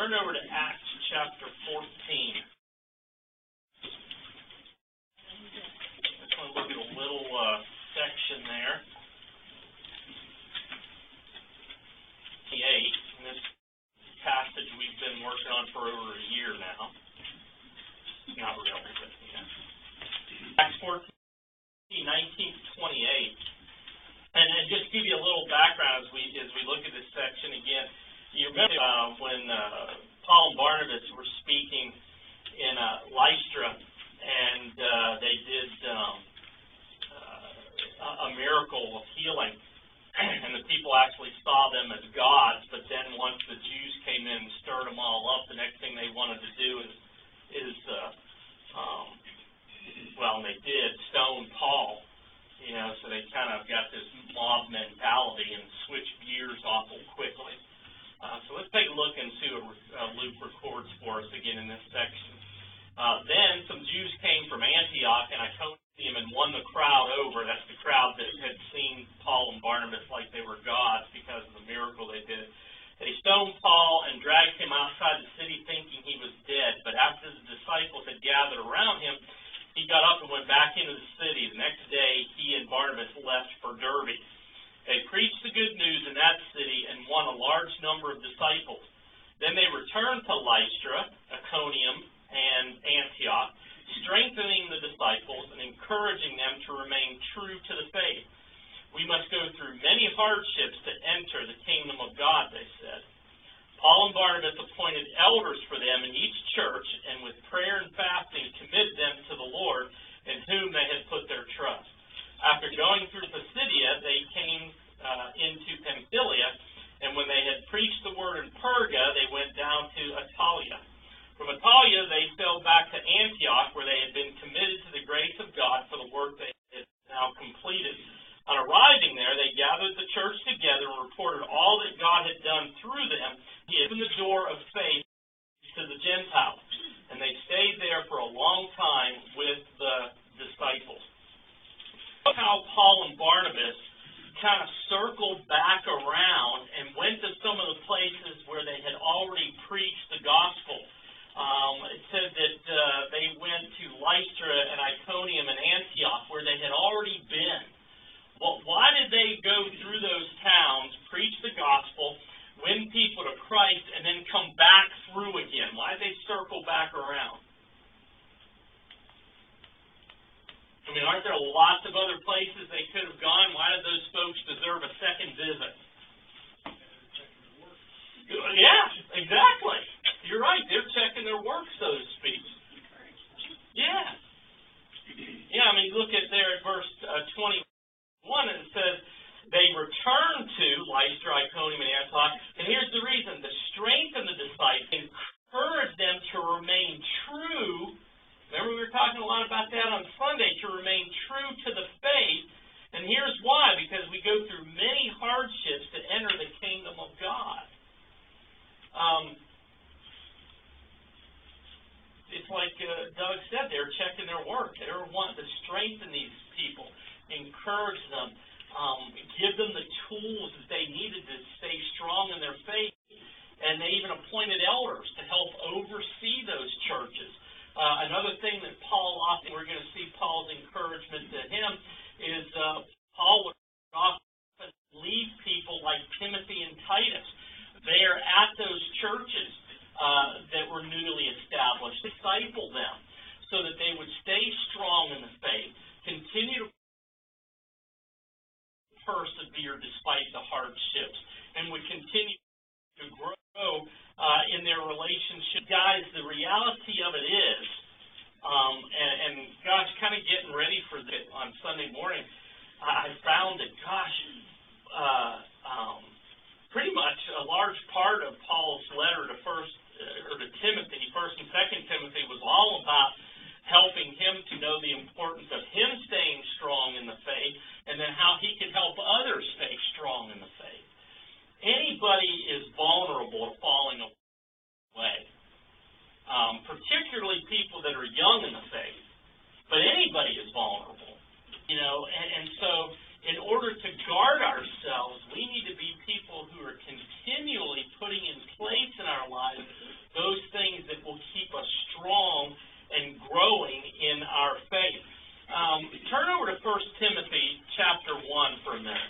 Turn over to Acts chapter 14. Just want to look at a little uh, section there. 28. And this passage we've been working on for over a year now. Not really, but yeah. Acts 14, 19 to 28. And, and just give you a little background as we as we look at this section again. You remember uh, when uh, Paul and Barnabas were speaking in uh, Lystra, and uh, they did um, uh, a miracle of healing, and the people actually saw them as gods. But then once the Jews came in and stirred them all up, the next thing they wanted to do is is uh, um, well, and they did stone Paul. You know, so they kind of got this mob mentality and switched gears awful quickly. Uh, so let's take a look and see what uh, Luke us again in this section. Uh, then some Jews came from Antioch and Iconium and won the crowd over. That's the crowd that had seen Paul and Barnabas like they were gods because of the miracle they did. They stoned Paul and dragged him outside the city thinking he was dead. But after the disciples had gathered around him, he got up and went back into the city. The next day, he and Barnabas left for Derbe. They preached the good news in that city and won a large number of disciples. Then they returned to Lystra, Iconium, and Antioch, strengthening the disciples and encouraging them to remain true to the faith. We must go through many hardships to enter the kingdom of God, they said. Paul and Barnabas appointed elders for them in each church, and with prayer and fasting committed them to the Lord in whom they had put their trust. After going through Pisidia, they came uh, into Pamphylia, and when they had preached the word in Perga, they went down to Attalia. From Attalia, they sailed back to Antioch, where they had been committed to the grace of God for the work they had now completed. On arriving there, they gathered the church together and reported all that God had done through them. He opened the door of faith to the Gentiles, and they stayed there for a long time with the disciples. Look how Paul and Barnabas kind of circled back around and went to some of the places where they had already preached the gospel. Um, it said that uh, they went to Lystra and Iconium and Antioch, where they had already been. Well, why did they go through those towns, preach the gospel, win people to Christ, and then come back through again? Why did they circle back around? I mean, aren't there lots of other places they could have gone? Why did those folks deserve a second visit? Yeah, exactly. You're right. They're checking their work, so to speak. Yeah. Yeah, I mean, look at there at verse uh, 21, and it says, they returned to Lystra, Iconium, and Antioch. And here's the reason. The strength of the disciples encouraged them to remain true. Remember, we were talking a lot about that on Sunday, to remain true to the faith. And here's why. Because we go through many hardships to enter the kingdom of God. Um, it's like uh, Doug said, they're checking their work. They were wanting to strengthen these people, encourage them, um, give them the tools that they needed to stay strong in their faith. And they even appointed elders to help oversee those churches. Uh, another thing that Paul often, we're going to see Paul's encouragement to him, is uh, Paul would often lead people like Timothy and Titus there at those churches uh, that were newly established, disciple them so that they would stay strong in the faith, continue to persevere despite the hardships, and would continue to grow uh, in their relationship. Guys, the reality of it is, um, and, and gosh, kind of getting ready for this on Sunday morning, I found that, gosh, uh, um, pretty much a large part of Paul's letter to First or to Timothy, First and Second Timothy, was all about helping him to know the importance of him staying strong in the faith, and then how he could help others stay strong in the faith anybody is vulnerable to falling away, um, particularly people that are young in the faith. But anybody is vulnerable, you know. And, and so, in order to guard ourselves, we need to be people who are continually putting in place in our lives those things that will keep us strong and growing in our faith. Um, turn over to 1 Timothy chapter 1 for a minute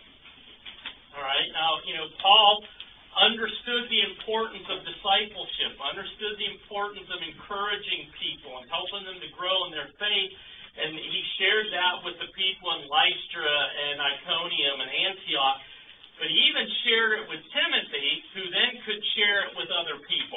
know, Paul understood the importance of discipleship, understood the importance of encouraging people and helping them to grow in their faith. And he shared that with the people in Lystra and Iconium and Antioch. But he even shared it with Timothy, who then could share it with other people.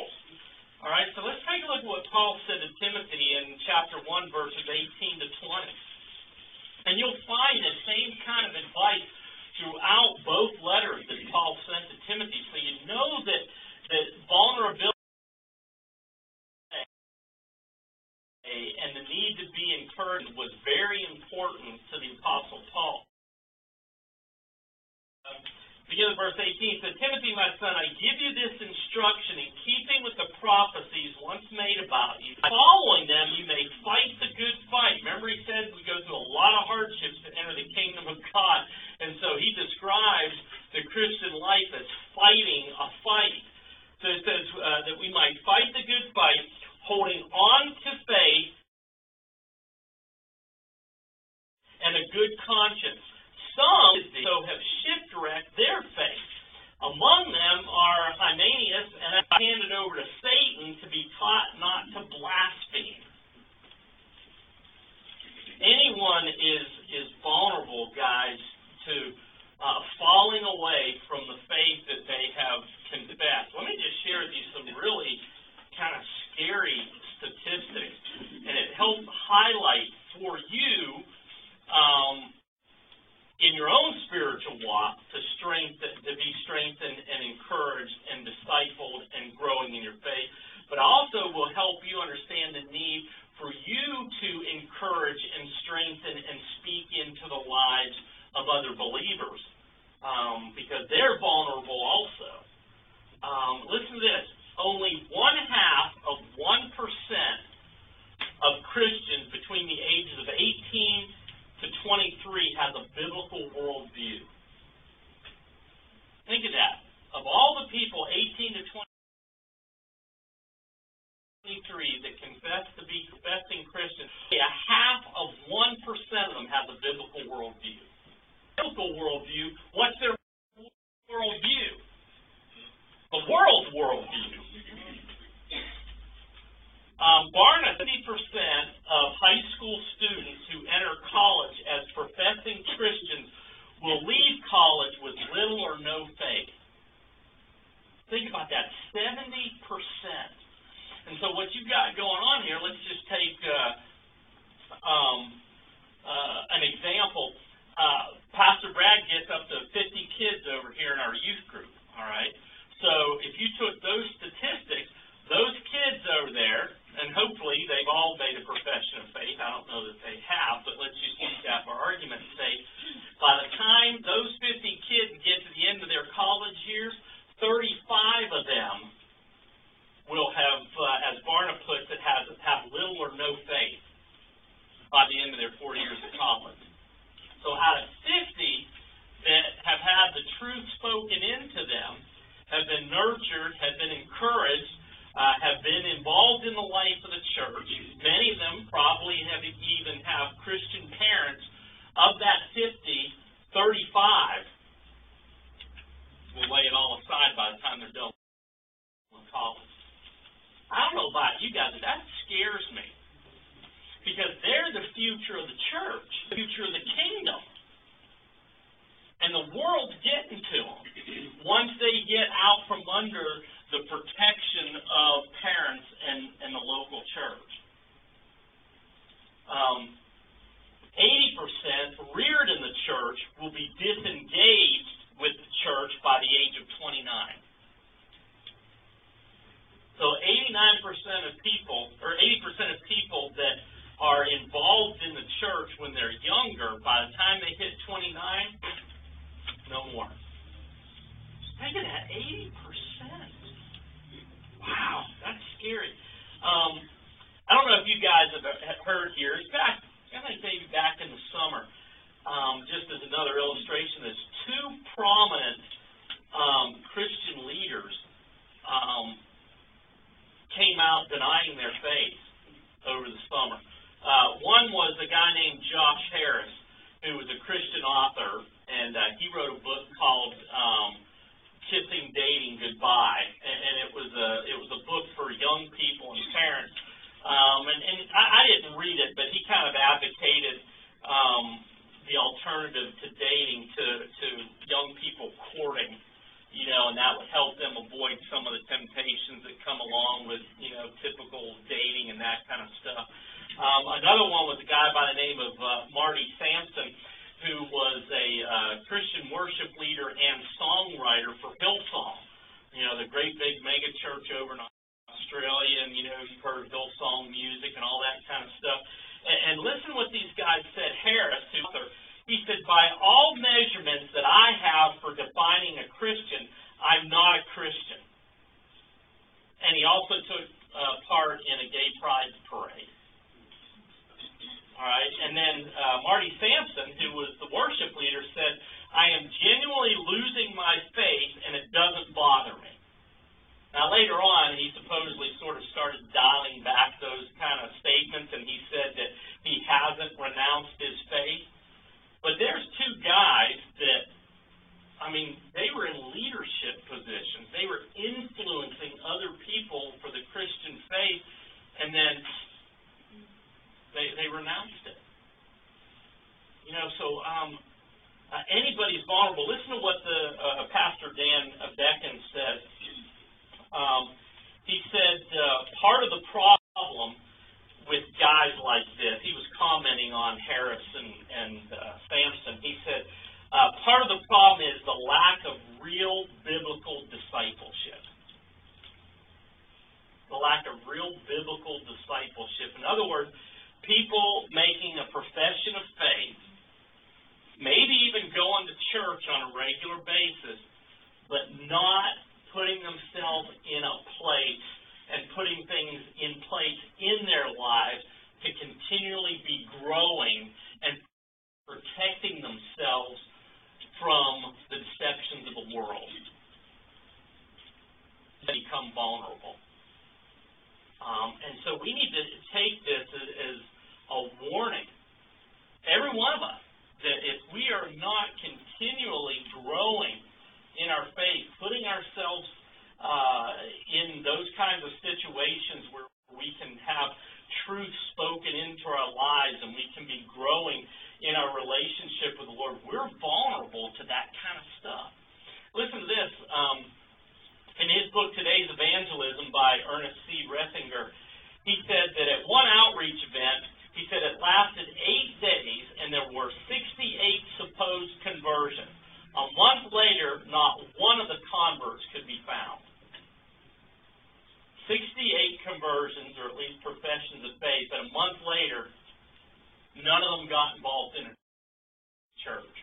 handed over to Satan to be taught not to blaspheme. Anyone is school students who enter college as professing Christians. get out from under the protection of parents and, and the local church. Um, 80% reared in the church will be disengaged with the church by the age of 29. So 89% of people, or 80% of people that are involved in the church when they're younger, by the time they hit 29, no more. Look at that, 80%. Wow, that's scary. Um, I don't know if you guys have heard here. in fact, I think maybe back in the summer, um, just as another illustration, there's two prominent um, Christian leaders um, came out denying their faith over the summer. Uh, one was a guy named Josh Harris, who was a Christian author, and uh, he wrote a book called um, "Kissing Dating Goodbye," and, and it was a it was a book for young people and parents. Um, and and I, I didn't read it, but he kind of advocated um, the alternative to dating to to young people courting, you know, and that would help them avoid some of the temptations that come along with you know typical dating and that kind of stuff. Um, another one was a guy by the name of uh, Marty Sampson, who was a uh, Christian worship leader and songwriter for Hillsong, you know, the great big mega church over in Australia, and you know, you've heard Hillsong music and all that kind of stuff. And, and listen what these guys said. Harris, who he said, by all measurements that I have for defining a Christian, I'm not a Christian. And he also took uh, part in a gay pride parade. All right, and then uh, Marty Sampson, who was the worship leader, said, I am genuinely losing my faith and it doesn't bother me. Now, later on, he supposedly sort of started dialing back those kind of statements, and he said that he hasn't renounced his faith. But there's two guys that, I mean, they were in leadership positions. They were influencing other people for the Christian faith, and then they, they renounced it. You know, so um, uh, anybody's vulnerable. Listen to what the uh, Pastor Dan Becken said. Um, he said uh, part of the problem with guys like this, he was commenting on Harris and, and uh, Sampson. He said uh, part of the problem is the lack of real biblical discipleship. The lack of real biblical discipleship. In other words, people making a profession of faith, maybe even going to church on a regular basis, but not putting themselves in a place and putting things in place in their lives to continually be growing and protecting themselves from the deceptions of the world. They become vulnerable. Um, and so we need to take this as, as a warning, every one of us, that if we are not continually growing in our faith, putting ourselves uh, in those kinds of situations where we can have truth spoken into our lives and we can be growing in our relationship with the Lord, we're vulnerable to that kind of stuff. Listen to this. Um, in his book, Today's Evangelism by Ernest C. Reisinger, he said that at one outreach event, he said it lasted eight days and there were 68 supposed conversions. A month later, not one of the converts could be found. 68 conversions, or at least professions of faith, but a month later, none of them got involved in a church.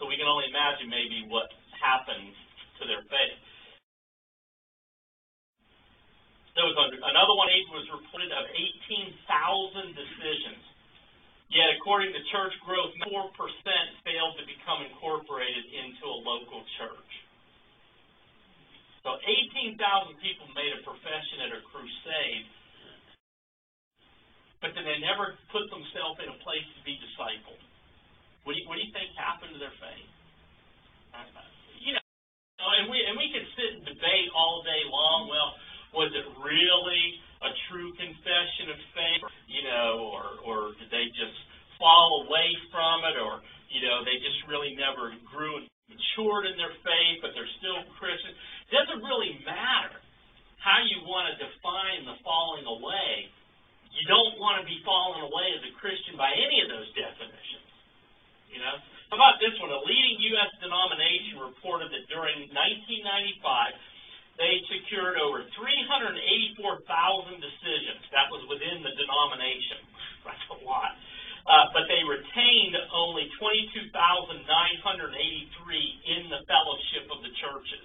So we can only imagine maybe what happens to their faith. There was another one was reported of 18,000 decisions. Yet, according to Church Growth, 4% failed to become incorporated into a local church. So 18,000 people made a profession at a crusade, but then they never put themselves in a place to be discipled. What do you, what do you think happened to their faith? Uh, you know, and we and we can sit and debate all day long. Well, was it really a true confession of faith, you know, or, or did they just fall away from it, or, you know, they just really never grew and matured in their faith, but they're still Christians? It doesn't really matter how you want to define the falling away. You don't want to be falling away as a Christian by any of those definitions. You know? How about this one? A leading U.S. denomination reported that during 1995, they secured over 384,000 decisions. That was within the denomination. That's a lot. Uh, but they retained only 22,983 in the fellowship of the churches.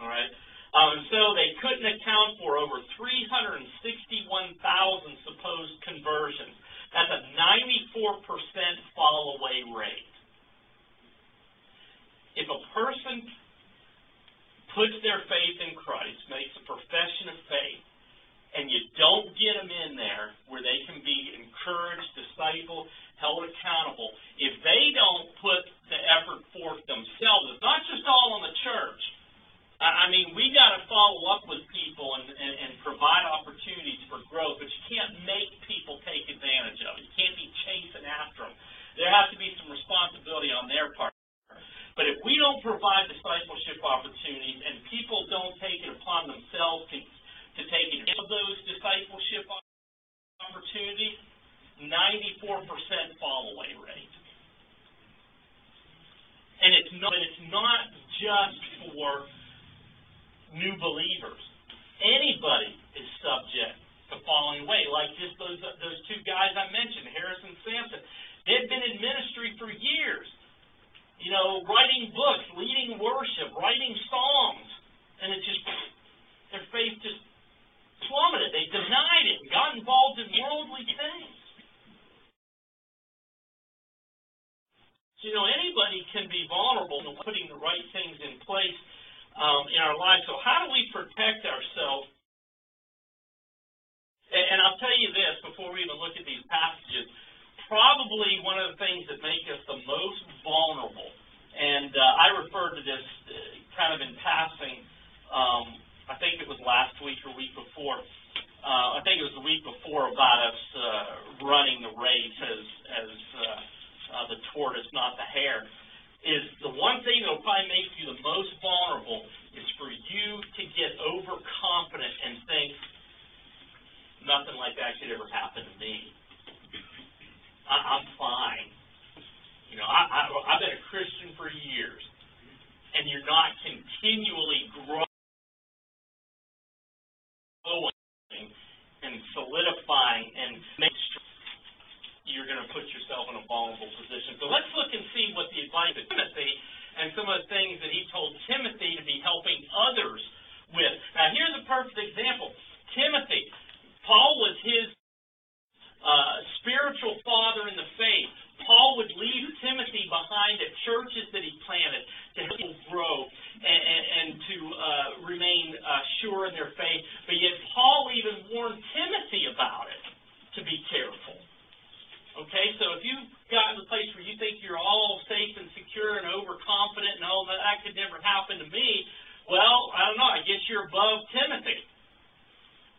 All right. Um, so they couldn't account for over 361,000 supposed conversions. That's a 94% fall away rate. If a person puts their faith in Christ, makes a profession of faith, and you don't get them in there where they can be encouraged, discipled, held accountable. If they don't put the effort forth themselves, it's not just all on the church. I, I mean, we got to follow up with people and, and, and provide opportunities for growth, but you can't make people take advantage of it. You can't be chasing after them. There has to be some responsibility on their part. But if we don't provide discipleship opportunities and people don't take it upon themselves to, to take advantage of those discipleship opportunities, 94% fall away rate. And it's not, it's not just for new believers. Anybody is subject to falling away, like just those those two guys I mentioned, Harris and Sampson. They've been in ministry for years, you know, writing books, leading worship, writing songs, and it just faith just plummeted. They've denied it and got involved in worldly things. So, you know, anybody can be vulnerable in putting the right things in place um, in our lives. So, how do we protect ourselves? And, and I'll tell you this before we even look at these passages. Probably one of the things that make us the most vulnerable, and uh, I referred to this uh, kind of in passing. Um, I think it was last week or week before. Uh, I think it was the week before about us uh, running the race as as uh, uh, the tortoise, not the hare, is the one thing that will probably make you the most vulnerable is for you to get overconfident and think nothing like that could ever happen to me. I, I'm fine. You know, I, I, I've been a Christian for years, and you're not continually growing and solidifying and making you're going to put yourself in a vulnerable position. So let's look and see what the advice of Timothy and some of the things that he told Timothy to be helping others with. Now, here's a perfect example. Timothy, Paul was his uh, spiritual father in the faith. Paul would leave Timothy behind at churches that he planted to help people grow and, and, and to uh, remain uh, sure in their faith. But yet, Paul even warned Timothy about it to be careful. Okay, so if you've gotten to the place where you think you're all safe and secure and overconfident and all that, that could never happen to me, well, I don't know, I guess you're above Timothy.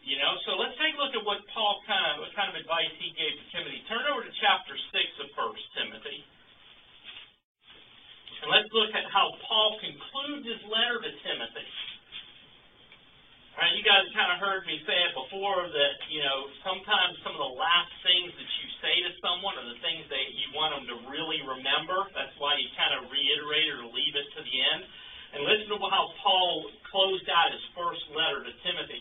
You know, so let's take a look at what Paul kind of what kind of advice he gave to Timothy. Turn over to chapter six of First Timothy. And let's look at how Paul concludes his letter to Timothy. All right, you guys kind of heard me say it before that, you know, sometimes some of the last things that you say to someone are the things that you want them to really remember. That's why you kind of reiterate or leave it to the end. And listen to how Paul closed out his first letter to Timothy.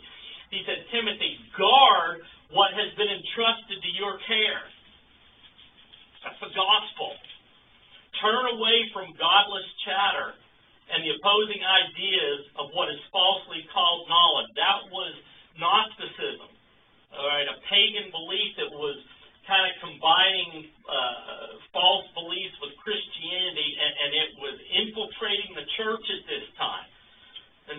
He said, Timothy, guard what has been entrusted to your care. That's the gospel. Turn away from godless chatter and the opposing ideas of what is falsely called knowledge. That was Gnosticism, all right, a pagan belief that was kind of combining uh, false beliefs with Christianity, and, and it was infiltrating the church at this time.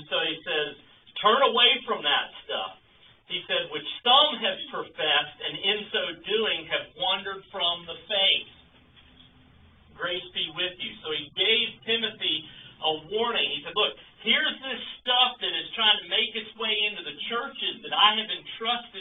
So he says, turn away from that stuff. He said, which some have professed, and in so doing have wandered from the faith. Grace be with you. So he gave Timothy a warning. He said, Look, here's this stuff that is trying to make its way into the churches that I have entrusted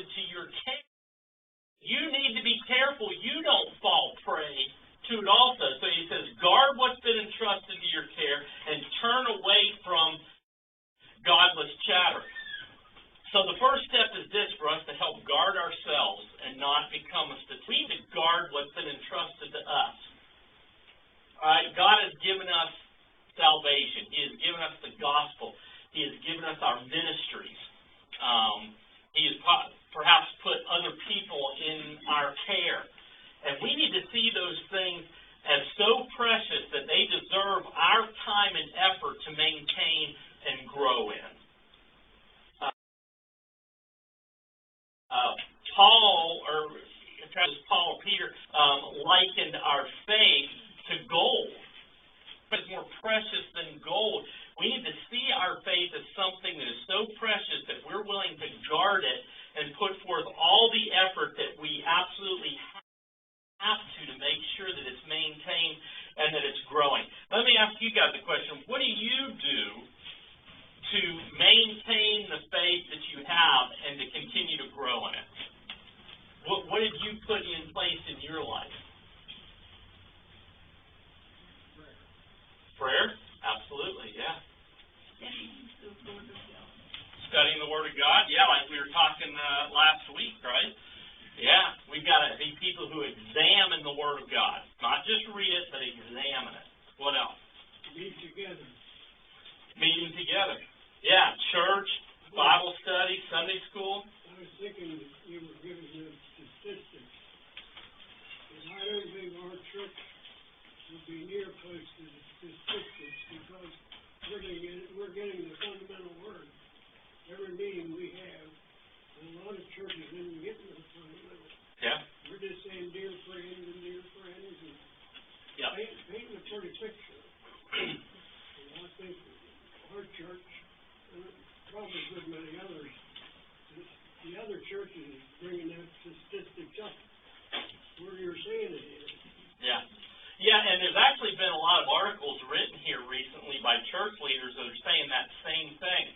sure that it's maintained and that it's growing. Let me ask you guys the question. What do you do to maintain the faith that you have and to continue to grow in it? What, what did you put in place in your life? Prayer? Absolutely, yeah. Studying the Word of God. Yeah, like we were talking uh, last week, right? Yeah, we've gotta be people who examine the Word of God. Not just read it, but examine it. What else? Meet together. Meeting together. Yeah, church, Bible study, Sunday school. I was thinking you were giving the statistics. And I don't think our church would be near close to the statistics because we're getting, we're getting the fundamental word. Every meeting we have, a lot of churches didn't get the fundamental. Yeah. We're just saying dear friends and dear friends and Yeah. paint, painting a pretty picture. And I think our church, and probably a good many others, the- the other churches is bringing that statistics up where you're saying it is. Yeah. Yeah, and there's actually been a lot of articles written here recently by church leaders that are saying that same thing.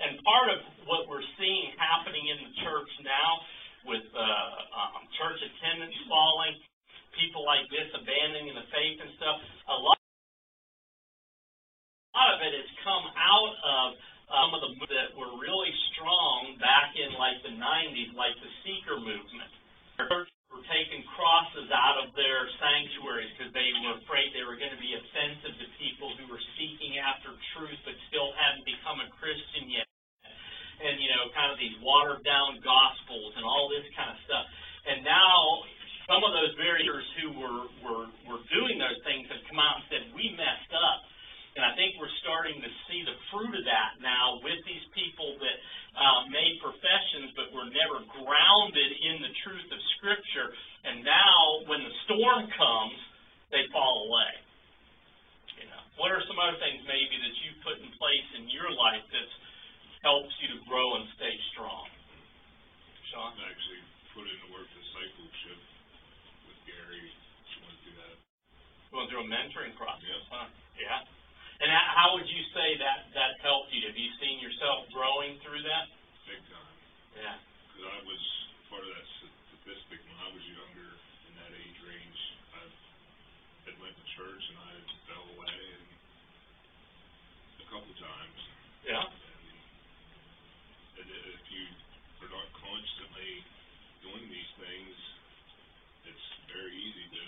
And part of what we're seeing happening in the church now with, uh, um, church attendance falling, people like this abandoning the faith and stuff, a lot, a lot of it has come out of some of the that were really strong back in like the nineties, like the seeker movement. Church were taking crosses out of their sanctuaries because they were afraid they were going to be offensive to people who were seeking after truth but still hadn't become a Christian yet. And, you know, kind of these watered down gospels and all this kind of stuff. And now, some of those barriers who were, were, were doing those things have come out and said, we messed up. And I think we're starting to see the fruit of that now with these people that uh, made professions but were never grounded in the truth of Scripture. And now, when the storm comes, they fall away. You know, what are some other things maybe that you've put in place in your life that helps you to grow and stay strong? Sean? I actually put in the word discipleship with Gary, went through that. Going through a mentoring process, Yep. huh? Yeah. And how, how would you say that that helped you? Have you seen yourself growing through that? big time, Yeah. because I was part of that statistic when I was younger, in that age range, I had went to church and I fell away and a couple times. Yeah. And, and if you are not constantly doing these things, it's very easy to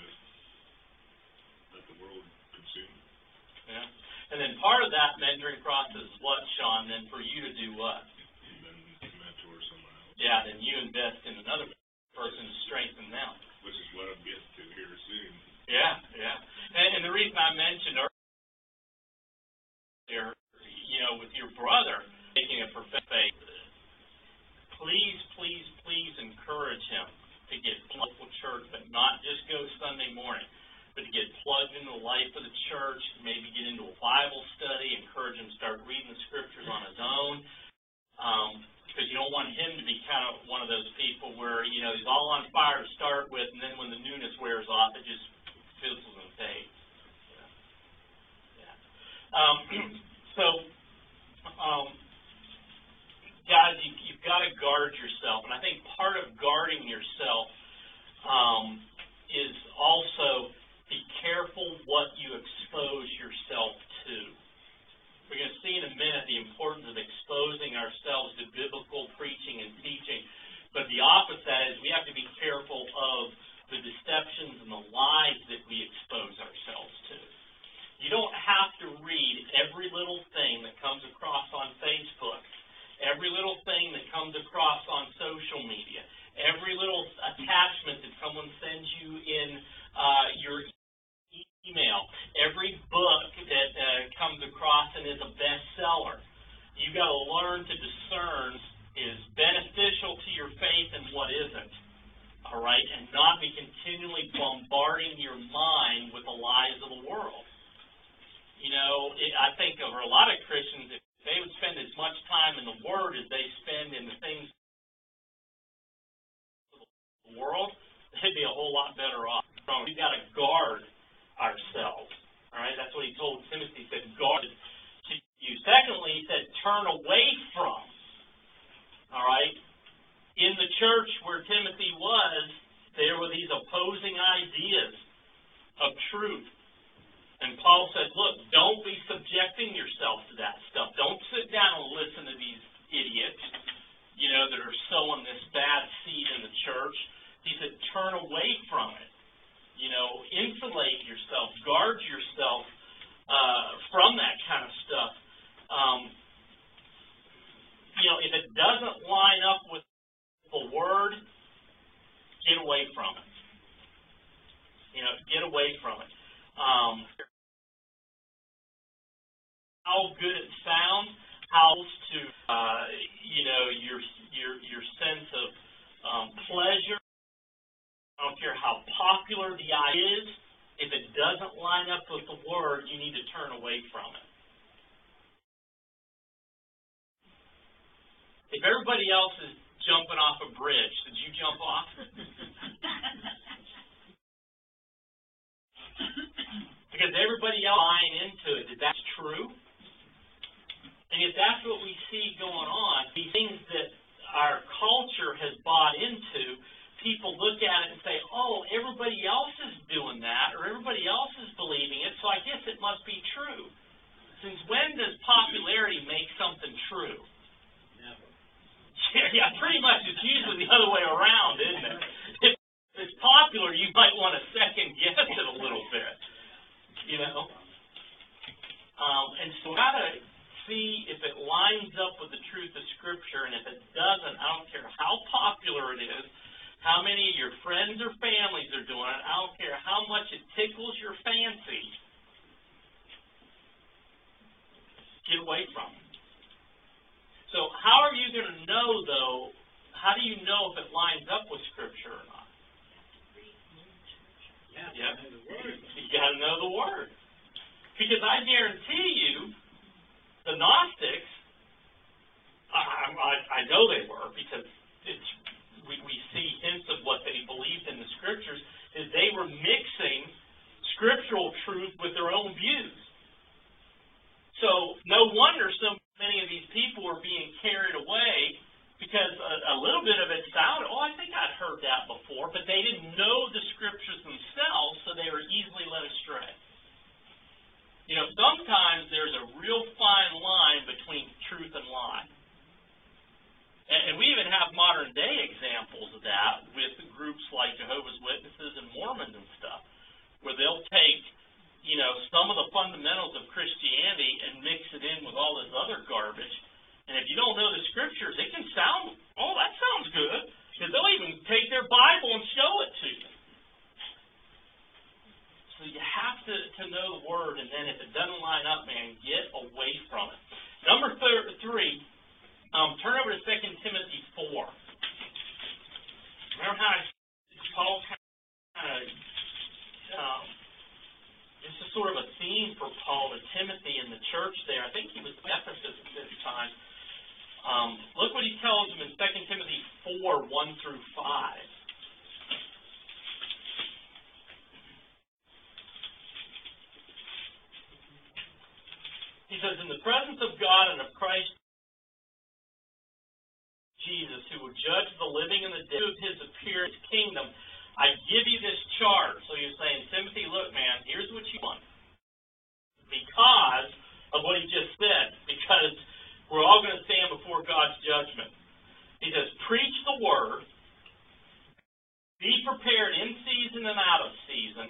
let the world consume you. Yeah. And then part of that mentoring process is what, Sean? Then for you to do what? mentor someone else, Yeah, then you invest in another person to strengthen them. which is what I'm getting to here soon. Yeah, yeah. And, and the reason I mentioned earlier, you know, with your brother making a profession faith, please, please, please encourage him to get local church, but not just go Sunday morning, but to get plugged into the life of the church, maybe get into a Bible study, encourage him to start reading the scriptures on his own. Um, because you don't want him to be kind of one of those people where, you know, he's all on fire to start with, and then when the newness wears off, it just fizzles and fades. Yeah. Yeah. Um, so, um, guys, you, you've got to guard yourself, and I think part of guarding yourself um, is also be careful what you expose yourself to. We're going to see in a minute the importance of exposing ourselves to biblical preaching and teaching, but the opposite is we have to be careful of the deceptions and the lies that we expose ourselves to. You don't have to read every little thing that comes across on Facebook, every little thing that comes across on social media, every little attachment that someone sends you in uh, your email, every book that uh, comes across and is a bestseller. You got to learn to discern is beneficial to your faith and what isn't. All right, and not be continually bombarding your mind with the lies of the world. You know, it, I think over a lot of Christians, if they would spend as much time in the Word as they spend in the things of the world, they'd be a whole lot better off. We've got to guard ourselves. All right, that's what he told Timothy Timothy said, guard it to you. Secondly, he said, turn away from. All right? In the church where Timothy was, there were these opposing ideas of truth. And Paul said, look, don't be subjecting yourself to that stuff. Don't sit down and listen to these idiots, you know, that are sowing this bad seed in the church. He said, turn away from it. You know, insulate yourself, guard yourself uh, from that kind of stuff. Um, you know, if it doesn't line up with the word, get away from it. You know, get away from it. Um, how good it sounds, how to, uh, you know, your your your sense of um, pleasure. I don't care how popular the idea is. If it doesn't line up with the word, you need to turn away from it. If everybody else is jumping off a bridge, did you jump off? because everybody else buying into it, that that's true. And if that's what we see going on, these things that our culture has bought into, people look at it and say, oh, everybody else is doing that, or everybody else is believing it, so I guess it must be true. Since when does popularity make something true? Never. Yeah, yeah, pretty much. It's usually the other way around, isn't it? If it's popular, you might want to second guess it a little bit, you know? Um, and so gotta see if it lines up with the truth of Scripture, and if it doesn't, I don't care how popular it is, how many of your friends or families are doing it, I don't care how much it tickles your fancy, get away from it. So how are you going to know, though, how do you know if it lines up with Scripture or not? Yeah, Yeah. and the word. You got to know the Word. Because I guarantee you, the Gnostics, I, I, I know they were because it's we, we see hints of what they believed in the Scriptures, is they were mixing scriptural truth with their own views. So no wonder so many of these people were being carried away because a, a little bit of it sounded, oh, I think I'd heard that before, but they didn't know the scriptures themselves, so they were easily led astray. You know, sometimes there's a real fine line between truth and lie. And, and we even have modern day examples of that with groups like Jehovah's Witnesses and Mormons and stuff, where they'll take, you know, some of the fundamentals of Christianity and mix it in with all this other garbage. And if you don't know the scriptures, it can sound, oh, that sounds good. Because they'll even take their Bible and show it to you. You have to, to know the Word, and then if it doesn't line up, man, get away from it. Number thir- three, um, turn over to 2 Timothy 4. Remember how I, Paul kind of, um, this is sort of a theme for Paul to Timothy in the church there. I think he was Ephesus at this time. Um, look what he tells him in 2 Timothy 4, 1 through 5. He says, In the presence of God and of Christ Jesus, who will judge the living and the dead of his appearance kingdom, I give you this charge. So you're saying, Timothy, look, man, here's what you want. Because of what he just said, because we're all going to stand before God's judgment. He says, preach the word, be prepared in season and out of season,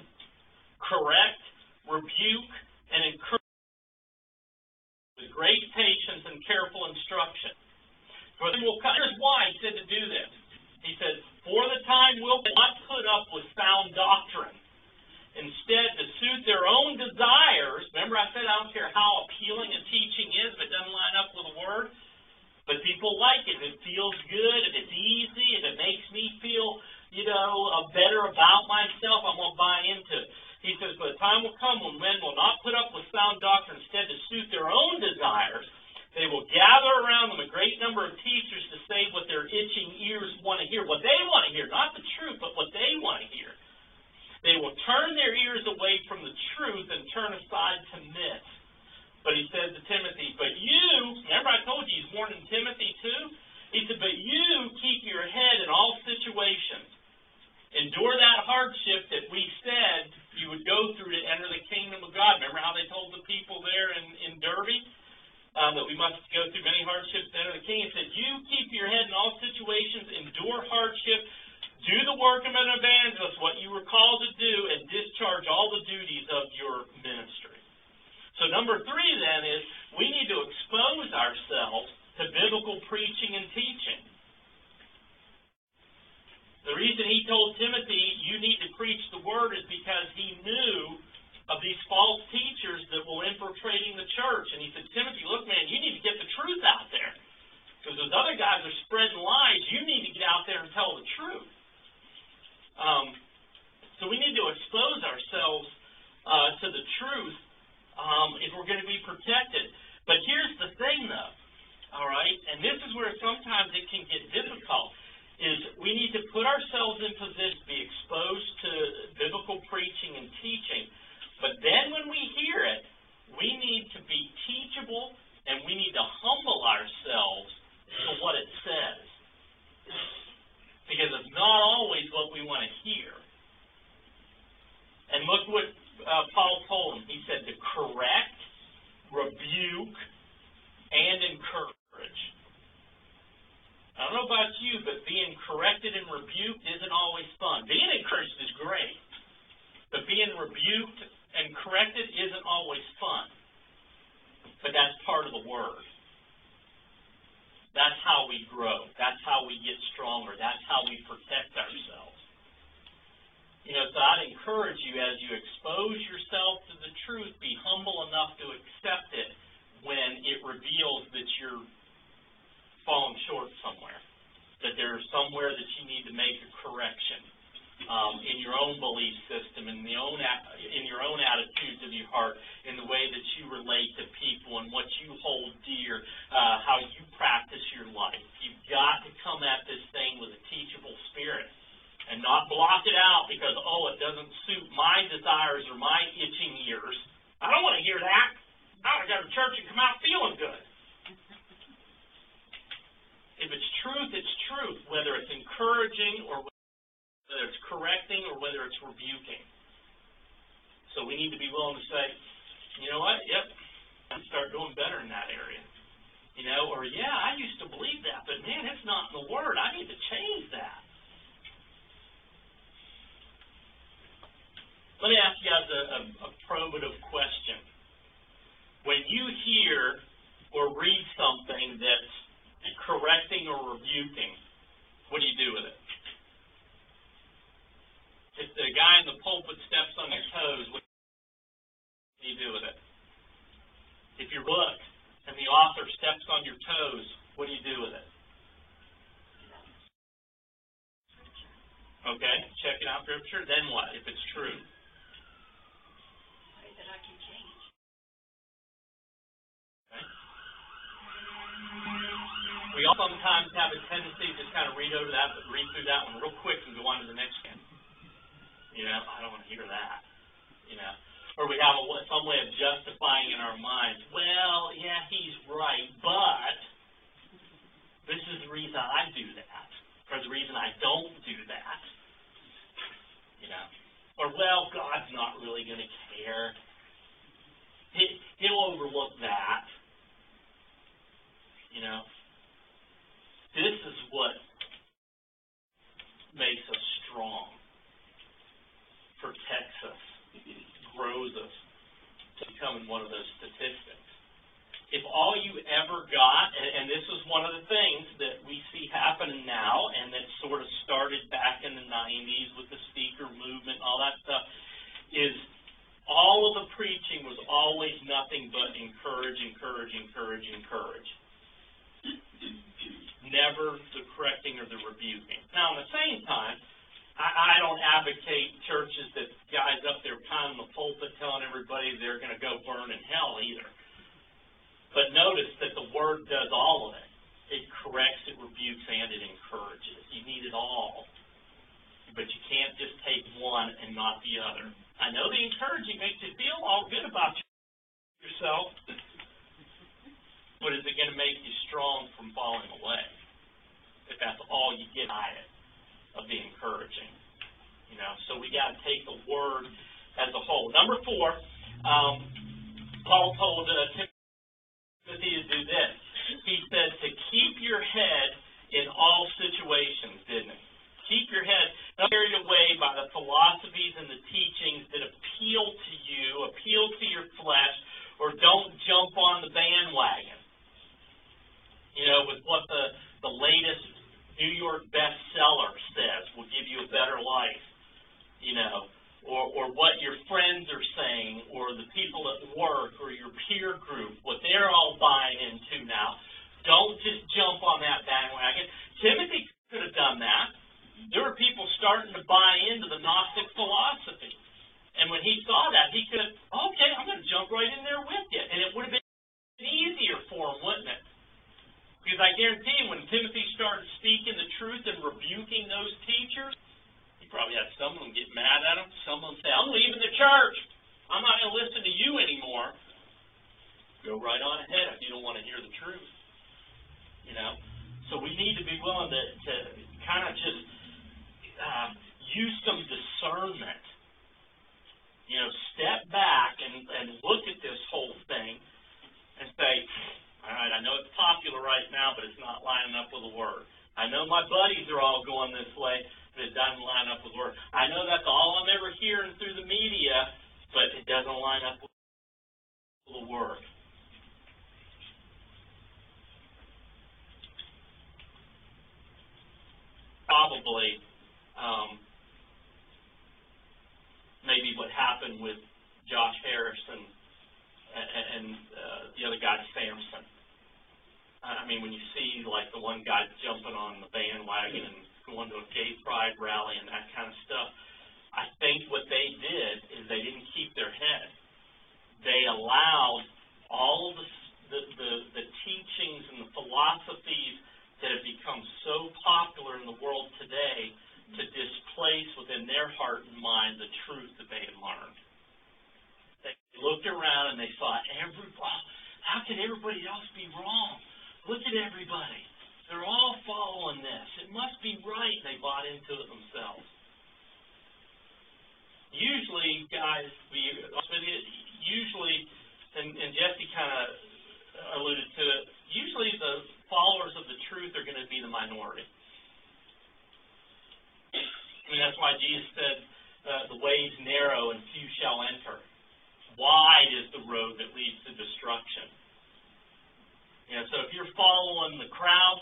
correct, rebuke, and encourage with great patience and careful instruction. For then will come. Here's why he said to do this. He says, For the time will not put up with sound doctrine. Instead, to suit their own desires. Remember, I said I don't care how appealing a teaching is if it doesn't line up with the Word. But people like it. If it feels good, if it's easy, if it makes me feel, you know, better about myself, I'm going to buy into it. He says, But the time will come when men will not put up with sound doctrine. Instead, to suit their own desires, they will gather around them a great number of teachers to say what their itching ears want to hear. What they want to hear, not the truth, but what they want to hear. They will turn their ears away from the truth and turn aside to myths. But he said to Timothy, but you, remember I told you he's warning Timothy too? He said, but you keep your head in all situations. Endure that hardship that we said you would go through to enter the kingdom of God. Remember how they told the people there in, in Derbe? Um, that we must go through many hardships to enter the kingdom. He said, you keep your head in all situations, endure hardship, do the work of an evangelist, what you were called to do, and discharge all the duties of your ministry. So number three then is we need to expose ourselves to biblical preaching and teaching. The reason he told Timothy you need to preach the word is because he knew of these false teachers that were infiltrating the church. And he said, Timothy, look, man, you need to get the truth out there. Because those other guys are spreading lies. You need to get out there and tell the truth. Um, so we need to expose ourselves uh, to the truth um, if we're going to be protected. But here's the thing, though, all right? And this is where sometimes it can get difficult, is we need to put ourselves in position to be exposed to biblical preaching and teaching. But then when we hear it, we need to be teachable and we need to humble ourselves to what it says. Because it's not always what we want to hear. And look what uh, Paul told him. He said to correct, rebuke, and encourage. I don't know about you, but being corrected and rebuked isn't always fun. Being encouraged is great, but being rebuked and corrected isn't always fun. But that's part of the Word. That's how we grow. That's how we get stronger. That's how we protect ourselves. You know, so I'd encourage you as you expose yourself to the truth, be humble enough to accept it when it reveals that you're falling short somewhere, that there's somewhere that you need to make a correction um, in your own belief system, in the own in your own attitudes of your heart, in the way that you relate to people and what you hold dear, uh, how you practice your life. You've got to come at this thing with a teachable spirit and not block it out because oh it doesn't suit my desires or my itching ears. I don't want to hear that. I want to go to church and come out feeling good. If it's truth, it's truth, whether it's encouraging or whether it's correcting or whether it's rebuking. So we need to be willing to say, you know what? Yep, I start doing better in that area. You know, or yeah, I used to believe that, but man, it's not in the Word. I need to change that. Let me ask you guys a, a, a probative question. When you hear or read something that's correcting or rebuking, what do you do with it? If the guy in the pulpit steps on your toes, what do you do with it? If your book and the author steps on your toes, what do you do with it? Okay, check it out, scripture. Then what, if it's true? We all sometimes have a tendency to just kind of read over that, but read through that one real quick and go on to the next one. You know, I don't want to hear that. You know, or we have a, some way of justifying in our minds. Well, yeah, he's right, but this is the reason I do that, or the reason I don't do that. You know, or well, God's not really going to care. He, he'll overlook that. You know, this is what makes us strong, protects us, grows us to becoming one of those statistics. If all you ever got, and, and this is one of the things that we see happening now, and that sort of started back in the 90s with the seeker movement all that stuff, is all of the preaching was always nothing but encourage, encourage, encourage, encourage never the correcting or the rebuking. Now, at the same time, I, I don't advocate churches that guys up there pounding the pulpit telling everybody they're going to go burn in hell either. But notice that the Word does all of it. It corrects, it rebukes, and it encourages. You need it all. But you can't just take one and not the other. I know the encouraging makes you feel all good about yourself, but is it gonna make you strong from falling away? If that's all you get out of it, of the encouraging, you know, so we gotta take the word as a whole. Number four, um, Paul told, uh, Timothy to do this. He said to keep your head in all situations, didn't he? Keep your head not carried away by the philosophies and the teachings that appeal to you, appeal to your flesh, or don't jump on the bandwagon. You know, with what the, the latest New York bestseller says will give you a better life, you know, or, or what your friends are saying, or the people at work, or your peer group, what they're all buying into now. Don't just jump on that bandwagon. Timothy could have done that. There were people starting to buy into the Gnostic philosophy. And when he saw that, he could okay, I'm going to jump right in there with you. And it would have been easier for him, wouldn't it? Because I guarantee you, when Timothy started speaking the truth and rebuking those teachers, he probably had some of them get mad at him. Some of them say, I'm leaving the church. I'm not going to listen to you anymore. Go right on ahead if you don't want to hear the truth. You know? So we need to be willing to, to kind of just uh, use some discernment. You know, step back and, and look at this whole thing and say, all right, I know it's popular right now, but it's not lining up with the Word. I know my buddies are all going this way, but it doesn't line up with the Word. I know that's all I'm ever hearing through the media, but it doesn't line up with the Word. Probably, um, maybe what happened with Josh Harris and, and, and uh, the other guy, Sampson. I mean, when you see like the one guy jumping on the bandwagon and going to a gay pride rally and that kind of stuff, I think what they did is they didn't keep their head. They allowed all the, the, the, the teachings and the philosophies that have become so popular in the world today to displace within their heart and mind the truth that they had learned. They looked around and they saw every, oh, how can everybody else be wrong? Look at everybody. They're all following this. It must be right. They bought into it themselves. Usually, guys, we usually, and, and Jesse kind of alluded to it. Usually, the followers of the truth are going to be the minority. I mean, that's why Jesus said, uh, "The way's narrow and few shall enter. Wide is the road that leads to destruction." You so if you're following the crowd,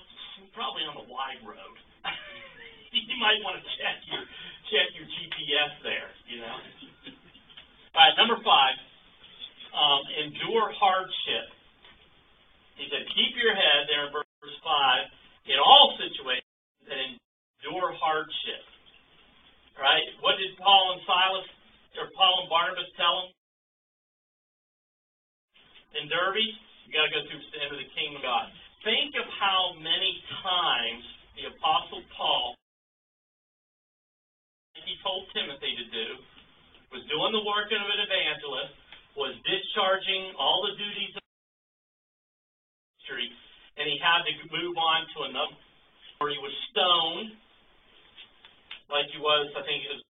probably on the wide road. you might want to check your check your GPS there. You know. All right, number five. Um, endure hardship. He said, keep your head there in verse five in all situations and endure hardship. Right? What did Paul and Silas or Paul and Barnabas tell them? In Derbe, you got to go through the end of the kingdom of God. Think of how many times the Apostle Paul, he told Timothy to do, was doing the work of an evangelist, was discharging all the duties of ministry, and he had to move on to another, where he was stoned, like he was, I think it was,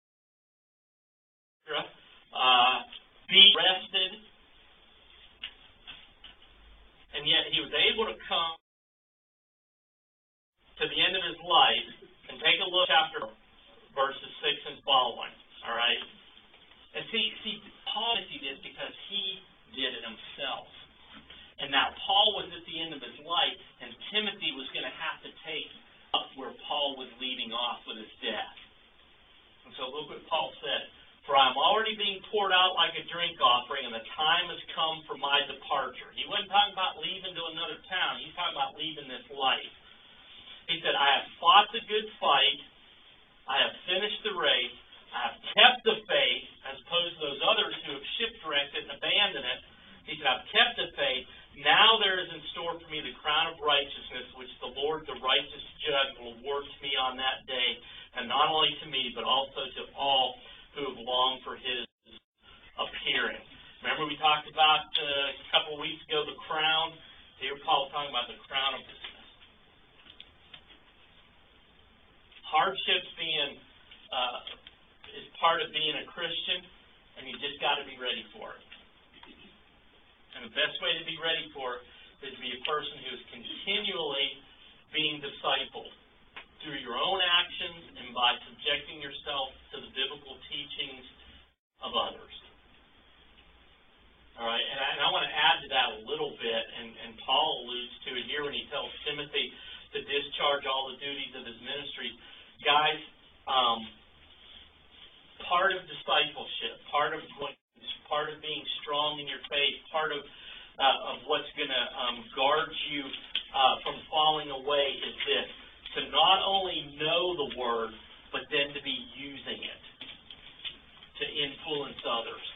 uh, be arrested, and yet he was able to come to the end of his life and take a look after verses six and following. All right, and see, see, Paul did this because he did it himself, and now Paul was at the end of his life, and Timothy was going to have to take up where Paul was leaving off with his death. And so look what Paul said. For I am already being poured out like a drink offering, and the time has come for my departure. He wasn't talking about leaving to another town. He's talking about leaving this life. He said, I have fought the good fight. I have finished the race. I have kept the faith, as opposed to those others who have shipwrecked it and abandoned it. He said, I've kept the faith. Now there is in store for me the crown of righteousness, which the Lord, the righteous judge, will award to me on that day, and not only to me, but also to all who have longed for his appearing. Remember we talked about uh, a couple weeks ago the crown? Here Paul talking about the crown of business. Hardships being, uh, is part of being a Christian, and you just gotta be ready for it. And the best way to be ready for it is to be a person who is continually being discipled through your own actions and by subjecting yourself to the biblical teachings of others. All right, and I, and I want to add to that a little bit, and, and Paul alludes to it here when he tells Timothy to discharge all the duties of his ministry. Guys, um, part of discipleship, part of going, part of being strong in your faith, part of uh, of what's going to um, guard you uh, from falling away is this: to not only know the word, but then to be using it to influence others.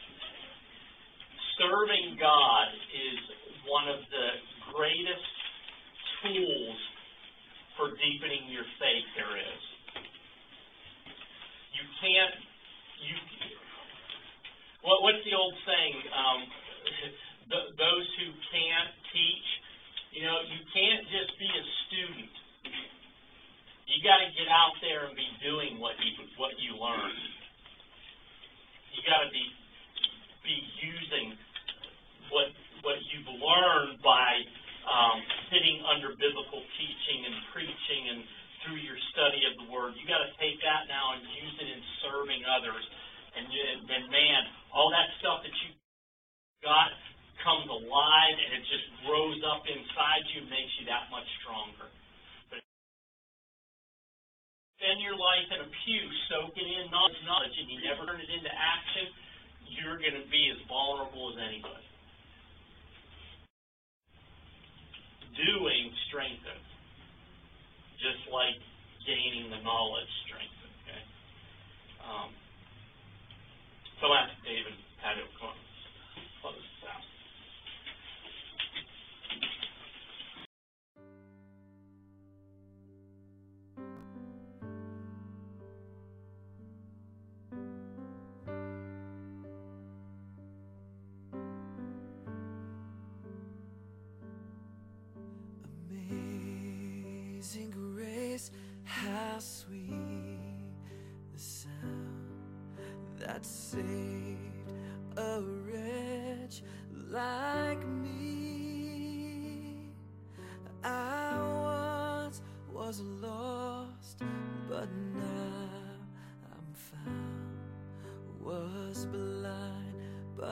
Serving God is one of the greatest tools for deepening your faith there is. You can't, you, what, what's the old saying? Um, th- those who can't teach, you know, you can't just be a student. You got to get out there and be doing what you what you learned. You got to be be using what what you've learned by um, sitting under biblical teaching and preaching and through your study of the Word. You got to take that now and use it in serving others. And then, man, all that stuff that you got comes alive and it just grows up inside you and makes you that much stronger. Soaking in knowledge, knowledge and you never turn it into action, you're going to be as vulnerable as anybody. Doing strengthens, just like gaining the knowledge strengthens. Okay. Um, so ask David Patio come on,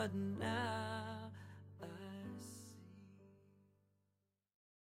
but now